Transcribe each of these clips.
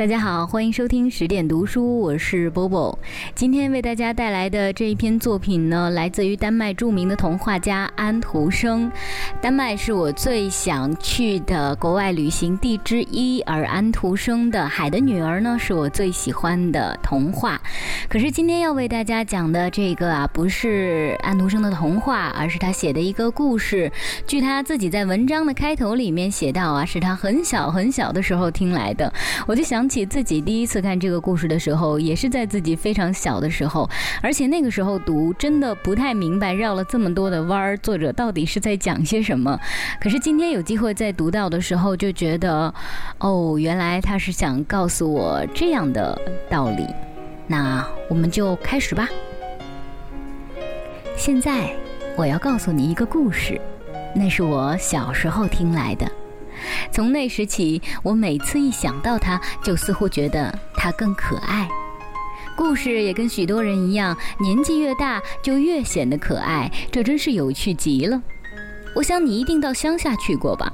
大家好，欢迎收听十点读书，我是波波。今天为大家带来的这一篇作品呢，来自于丹麦著名的童话家安徒生。丹麦是我最想去的国外旅行地之一，而安徒生的《海的女儿》呢，是我最喜欢的童话。可是今天要为大家讲的这个啊，不是安徒生的童话，而是他写的一个故事。据他自己在文章的开头里面写到啊，是他很小很小的时候听来的。我就想。起自己第一次看这个故事的时候，也是在自己非常小的时候，而且那个时候读真的不太明白，绕了这么多的弯儿，作者到底是在讲些什么。可是今天有机会再读到的时候，就觉得，哦，原来他是想告诉我这样的道理。那我们就开始吧。现在我要告诉你一个故事，那是我小时候听来的。从那时起，我每次一想到他，就似乎觉得他更可爱。故事也跟许多人一样，年纪越大就越显得可爱，这真是有趣极了。我想你一定到乡下去过吧？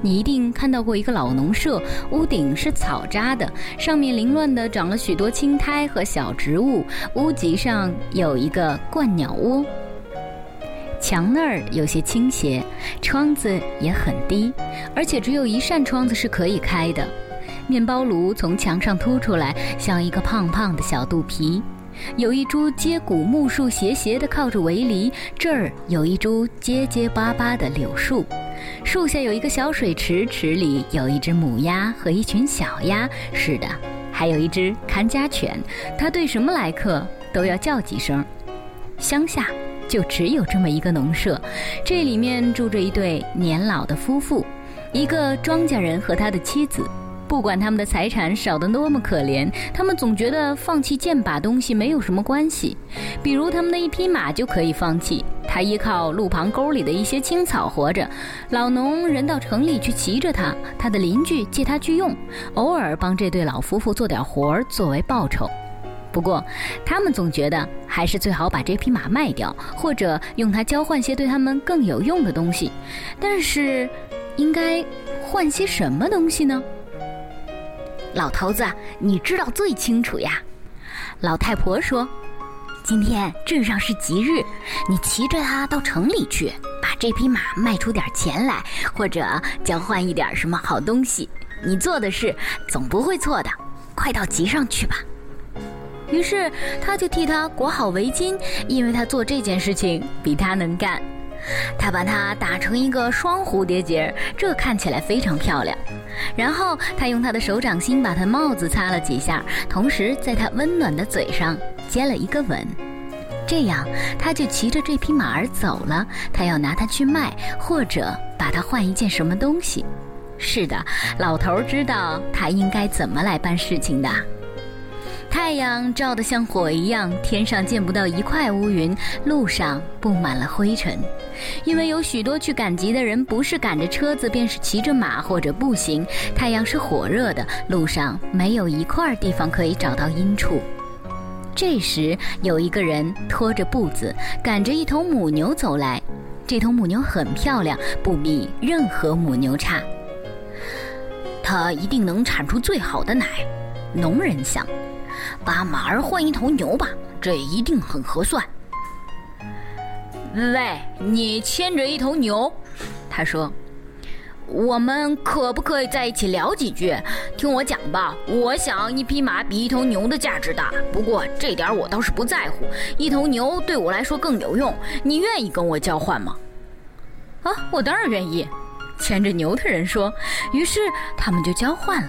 你一定看到过一个老农舍，屋顶是草扎的，上面凌乱地长了许多青苔和小植物，屋脊上有一个鹳鸟窝。墙那儿有些倾斜，窗子也很低，而且只有一扇窗子是可以开的。面包炉从墙上凸出来，像一个胖胖的小肚皮。有一株接骨木树斜斜地靠着围篱，这儿有一株结结巴巴的柳树。树下有一个小水池，池里有一只母鸭和一群小鸭。是的，还有一只看家犬，它对什么来客都要叫几声。乡下。就只有这么一个农舍，这里面住着一对年老的夫妇，一个庄稼人和他的妻子。不管他们的财产少得多么可怜，他们总觉得放弃贱把东西没有什么关系。比如他们的一匹马就可以放弃，他依靠路旁沟里的一些青草活着。老农人到城里去骑着它，他的邻居借他去用，偶尔帮这对老夫妇做点活儿作为报酬。不过，他们总觉得还是最好把这匹马卖掉，或者用它交换些对他们更有用的东西。但是，应该换些什么东西呢？老头子，你知道最清楚呀。老太婆说：“今天镇上是吉日，你骑着它到城里去，把这匹马卖出点钱来，或者交换一点什么好东西。你做的事总不会错的。快到集上去吧。”于是他就替他裹好围巾，因为他做这件事情比他能干。他把它打成一个双蝴蝶结，这看起来非常漂亮。然后他用他的手掌心把他帽子擦了几下，同时在他温暖的嘴上接了一个吻。这样他就骑着这匹马儿走了。他要拿它去卖，或者把它换一件什么东西。是的，老头知道他应该怎么来办事情的。太阳照得像火一样，天上见不到一块乌云，路上布满了灰尘，因为有许多去赶集的人，不是赶着车子，便是骑着马或者步行。太阳是火热的，路上没有一块地方可以找到阴处。这时，有一个人拖着步子，赶着一头母牛走来。这头母牛很漂亮，不比任何母牛差。它一定能产出最好的奶，农人想。把马儿换一头牛吧，这一定很合算。喂，你牵着一头牛，他说：“我们可不可以在一起聊几句？听我讲吧。我想一匹马比一头牛的价值大，不过这点我倒是不在乎。一头牛对我来说更有用。你愿意跟我交换吗？”啊，我当然愿意。牵着牛的人说。于是他们就交换了。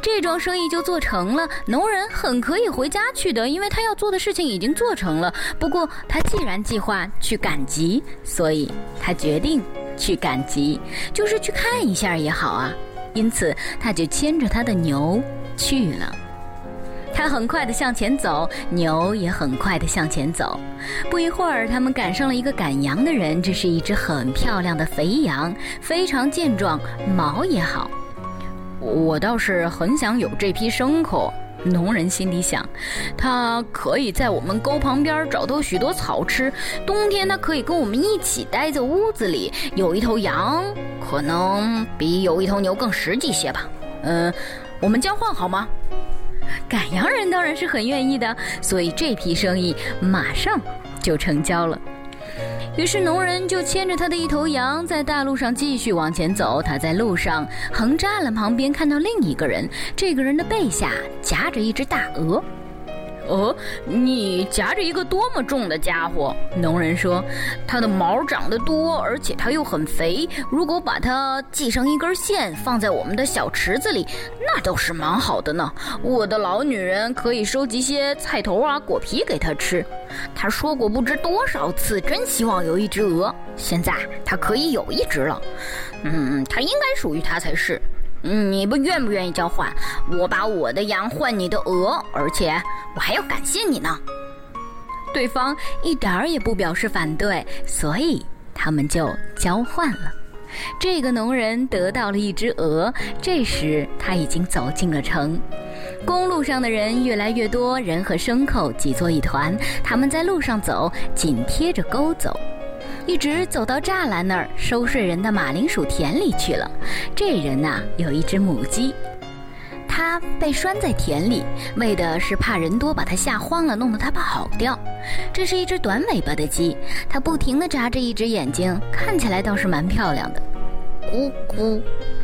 这桩生意就做成了，农人很可以回家去的，因为他要做的事情已经做成了。不过他既然计划去赶集，所以他决定去赶集，就是去看一下也好啊。因此他就牵着他的牛去了。他很快地向前走，牛也很快地向前走。不一会儿，他们赶上了一个赶羊的人，这是一只很漂亮的肥羊，非常健壮，毛也好。我倒是很想有这批牲口，农人心里想，他可以在我们沟旁边找到许多草吃，冬天他可以跟我们一起待在屋子里。有一头羊，可能比有一头牛更实际些吧。嗯，我们交换好吗？赶羊人当然是很愿意的，所以这批生意马上就成交了。于是农人就牵着他的一头羊，在大路上继续往前走。他在路上横栅栏旁边看到另一个人，这个人的背下夹着一只大鹅。哦，你夹着一个多么重的家伙？农人说：“它的毛长得多，而且它又很肥。如果把它系上一根线，放在我们的小池子里，那倒是蛮好的呢。我的老女人可以收集些菜头啊、果皮给它吃。她说过不知多少次，真希望有一只鹅。现在她可以有一只了。嗯，它应该属于她才是。”你不愿不愿意交换？我把我的羊换你的鹅，而且我还要感谢你呢。对方一点儿也不表示反对，所以他们就交换了。这个农人得到了一只鹅。这时他已经走进了城，公路上的人越来越多，人和牲口挤作一团，他们在路上走，紧贴着沟走。一直走到栅栏那儿，收税人的马铃薯田里去了。这人呐，有一只母鸡，它被拴在田里，为的是怕人多把它吓慌了，弄得它跑掉。这是一只短尾巴的鸡，它不停地眨着一只眼睛，看起来倒是蛮漂亮的。咕咕。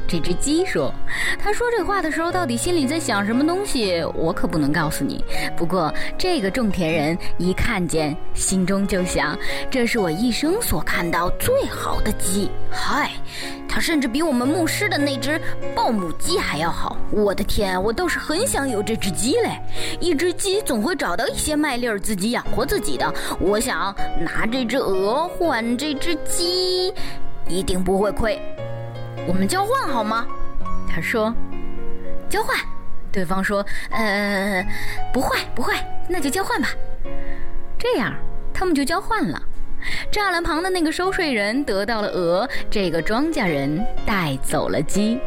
这只鸡说：“他说这话的时候，到底心里在想什么东西，我可不能告诉你。不过这个种田人一看见，心中就想：这是我一生所看到最好的鸡。嗨，它甚至比我们牧师的那只豹母鸡还要好。我的天，我倒是很想有这只鸡嘞！一只鸡总会找到一些麦粒儿，自己养活自己的。我想拿这只鹅换这只鸡，一定不会亏。”我们交换好吗？他说：“交换。”对方说：“呃，不换，不换，那就交换吧。”这样，他们就交换了。栅栏旁的那个收税人得到了鹅，这个庄稼人带走了鸡。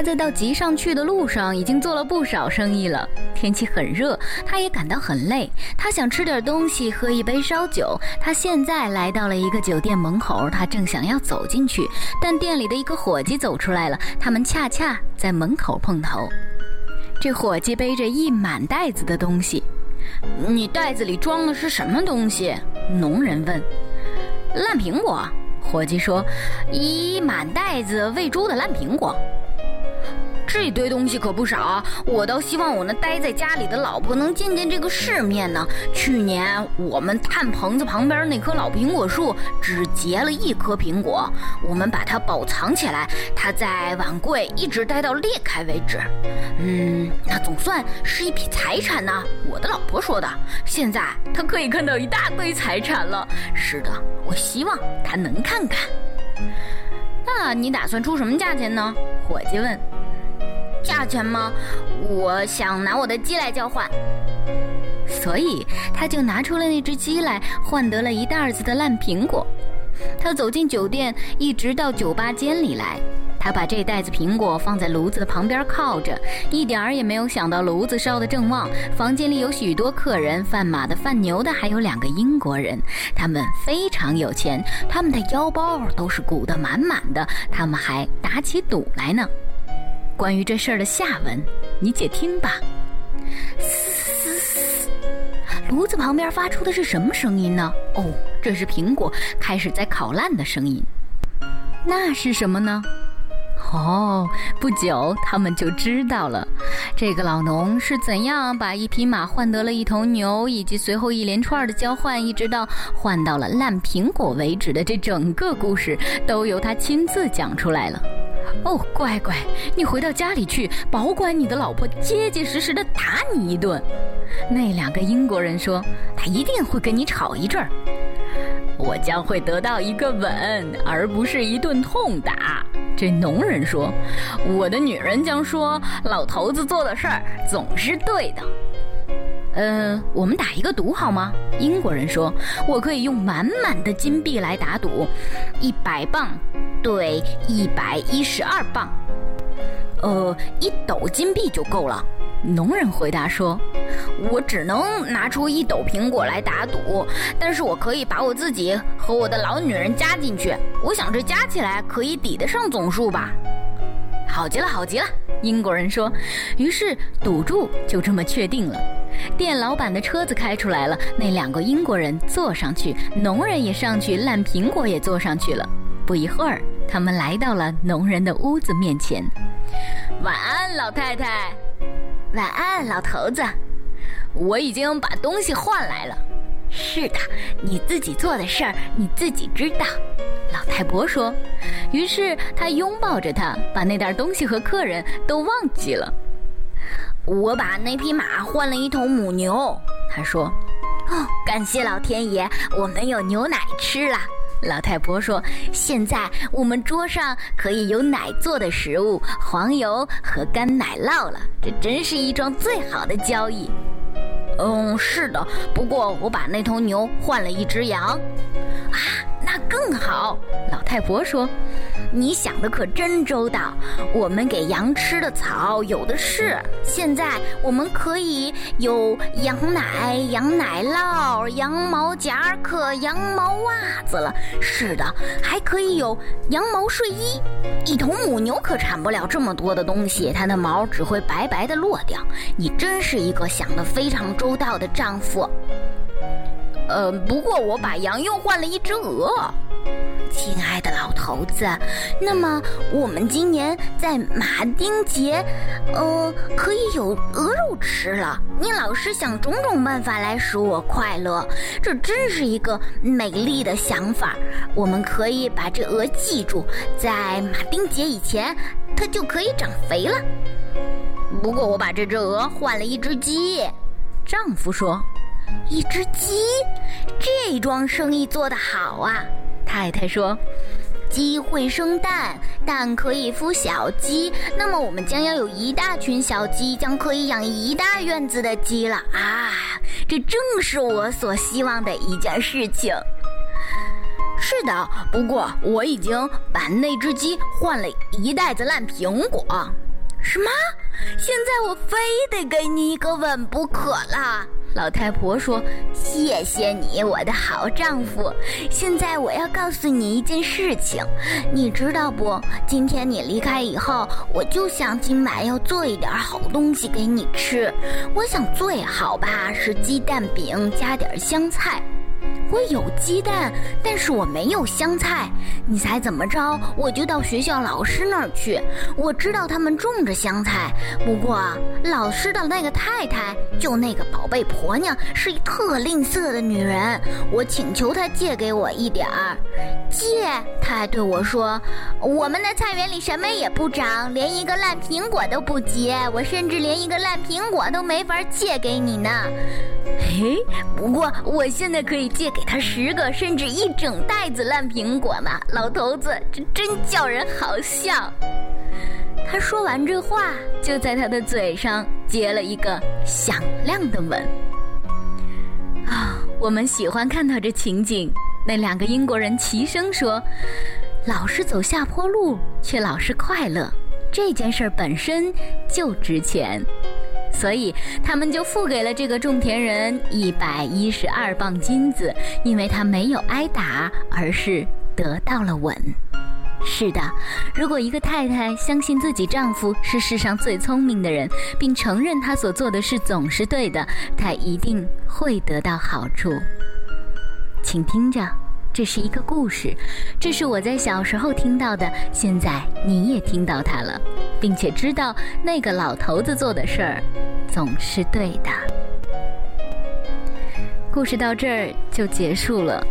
他在到集上去的路上已经做了不少生意了。天气很热，他也感到很累。他想吃点东西，喝一杯烧酒。他现在来到了一个酒店门口，他正想要走进去，但店里的一个伙计走出来了。他们恰恰在门口碰头。这伙计背着一满袋子的东西。你袋子里装的是什么东西？农人问。烂苹果。伙计说，一满袋子喂猪的烂苹果。这一堆东西可不少啊！我倒希望我那待在家里的老婆能见见这个世面呢。去年我们炭棚子旁边那棵老苹果树只结了一颗苹果，我们把它保藏起来，它在碗柜一直待到裂开为止。嗯，那总算是一笔财产呢。我的老婆说的。现在她可以看到一大堆财产了。是的，我希望她能看看。那你打算出什么价钱呢？伙计问。价钱吗？我想拿我的鸡来交换，所以他就拿出了那只鸡来，换得了一袋子的烂苹果。他走进酒店，一直到酒吧间里来。他把这袋子苹果放在炉子的旁边靠着，一点儿也没有想到炉子烧得正旺。房间里有许多客人，贩马的、贩牛的，还有两个英国人。他们非常有钱，他们的腰包都是鼓得满满的，他们还打起赌来呢。关于这事儿的下文，你且听吧。嘶嘶，炉子旁边发出的是什么声音呢？哦，这是苹果开始在烤烂的声音。那是什么呢？哦，不久他们就知道了，这个老农是怎样把一匹马换得了一头牛，以及随后一连串的交换，一直到换到了烂苹果为止的这整个故事，都由他亲自讲出来了。哦，乖乖，你回到家里去，保管你的老婆结结实实的打你一顿。那两个英国人说，他一定会跟你吵一阵儿。我将会得到一个吻，而不是一顿痛打。这农人说，我的女人将说，老头子做的事儿总是对的。呃，我们打一个赌好吗？英国人说，我可以用满满的金币来打赌，一百磅。对，一百一十二磅，呃，一斗金币就够了。农人回答说：“我只能拿出一斗苹果来打赌，但是我可以把我自己和我的老女人加进去。我想这加起来可以抵得上总数吧？”好极了，好极了。英国人说。于是赌注就这么确定了。店老板的车子开出来了，那两个英国人坐上去，农人也上去，烂苹果也坐上去了。不一会儿，他们来到了农人的屋子面前。晚安，老太太。晚安，老头子。我已经把东西换来了。是的，你自己做的事儿，你自己知道。老太婆说。于是他拥抱着他，把那袋东西和客人都忘记了。我把那匹马换了一头母牛。他说：“哦，感谢老天爷，我们有牛奶吃了。”老太婆说：“现在我们桌上可以有奶做的食物、黄油和干奶酪了。这真是一桩最好的交易。”嗯，是的。不过我把那头牛换了一只羊。啊，那更好。老太婆说：“你想的可真周到。我们给羊吃的草有的是。现在我们可以有羊奶、羊奶酪、羊毛夹克、羊毛袜子了。是的，还可以有羊毛睡衣。一头母牛可产不了这么多的东西，它的毛只会白白的落掉。你真是一个想得非常周到的丈夫。”呃，不过我把羊又换了一只鹅，亲爱的老头子。那么我们今年在马丁节，呃，可以有鹅肉吃了。你老是想种种办法来使我快乐，这真是一个美丽的想法。我们可以把这鹅记住，在马丁节以前，它就可以长肥了。不过我把这只鹅换了一只鸡，丈夫说。一只鸡，这桩生意做得好啊！太太说：“鸡会生蛋，蛋可以孵小鸡，那么我们将要有一大群小鸡，将可以养一大院子的鸡了啊！这正是我所希望的一件事情。”是的，不过我已经把那只鸡换了一袋子烂苹果。什么？现在我非得给你一个吻不可了！老太婆说：“谢谢你，我的好丈夫。现在我要告诉你一件事情，你知道不？今天你离开以后，我就想今晚要做一点好东西给你吃。我想最好吧是鸡蛋饼加点香菜。”我有鸡蛋，但是我没有香菜。你猜怎么着？我就到学校老师那儿去。我知道他们种着香菜，不过老师的那个太太，就那个宝贝婆娘，是一特吝啬的女人。我请求她借给我一点儿，借。她还对我说：“我们的菜园里什么也不长，连一个烂苹果都不结。我甚至连一个烂苹果都没法借给你呢。”嘿，不过我现在可以借给他十个，甚至一整袋子烂苹果呢。老头子，这真叫人好笑。他说完这话，就在他的嘴上接了一个响亮的吻。啊，我们喜欢看到这情景。那两个英国人齐声说：“老是走下坡路，却老是快乐，这件事儿本身就值钱。”所以他们就付给了这个种田人一百一十二磅金子，因为他没有挨打，而是得到了吻。是的，如果一个太太相信自己丈夫是世上最聪明的人，并承认他所做的事总是对的，她一定会得到好处。请听着。这是一个故事，这是我在小时候听到的。现在你也听到它了，并且知道那个老头子做的事儿总是对的。故事到这儿就结束了。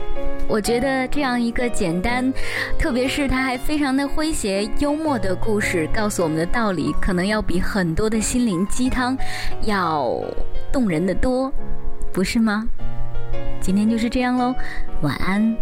我觉得这样一个简单，特别是他还非常的诙谐幽默的故事，告诉我们的道理，可能要比很多的心灵鸡汤要动人的多，不是吗？今天就是这样喽，晚安。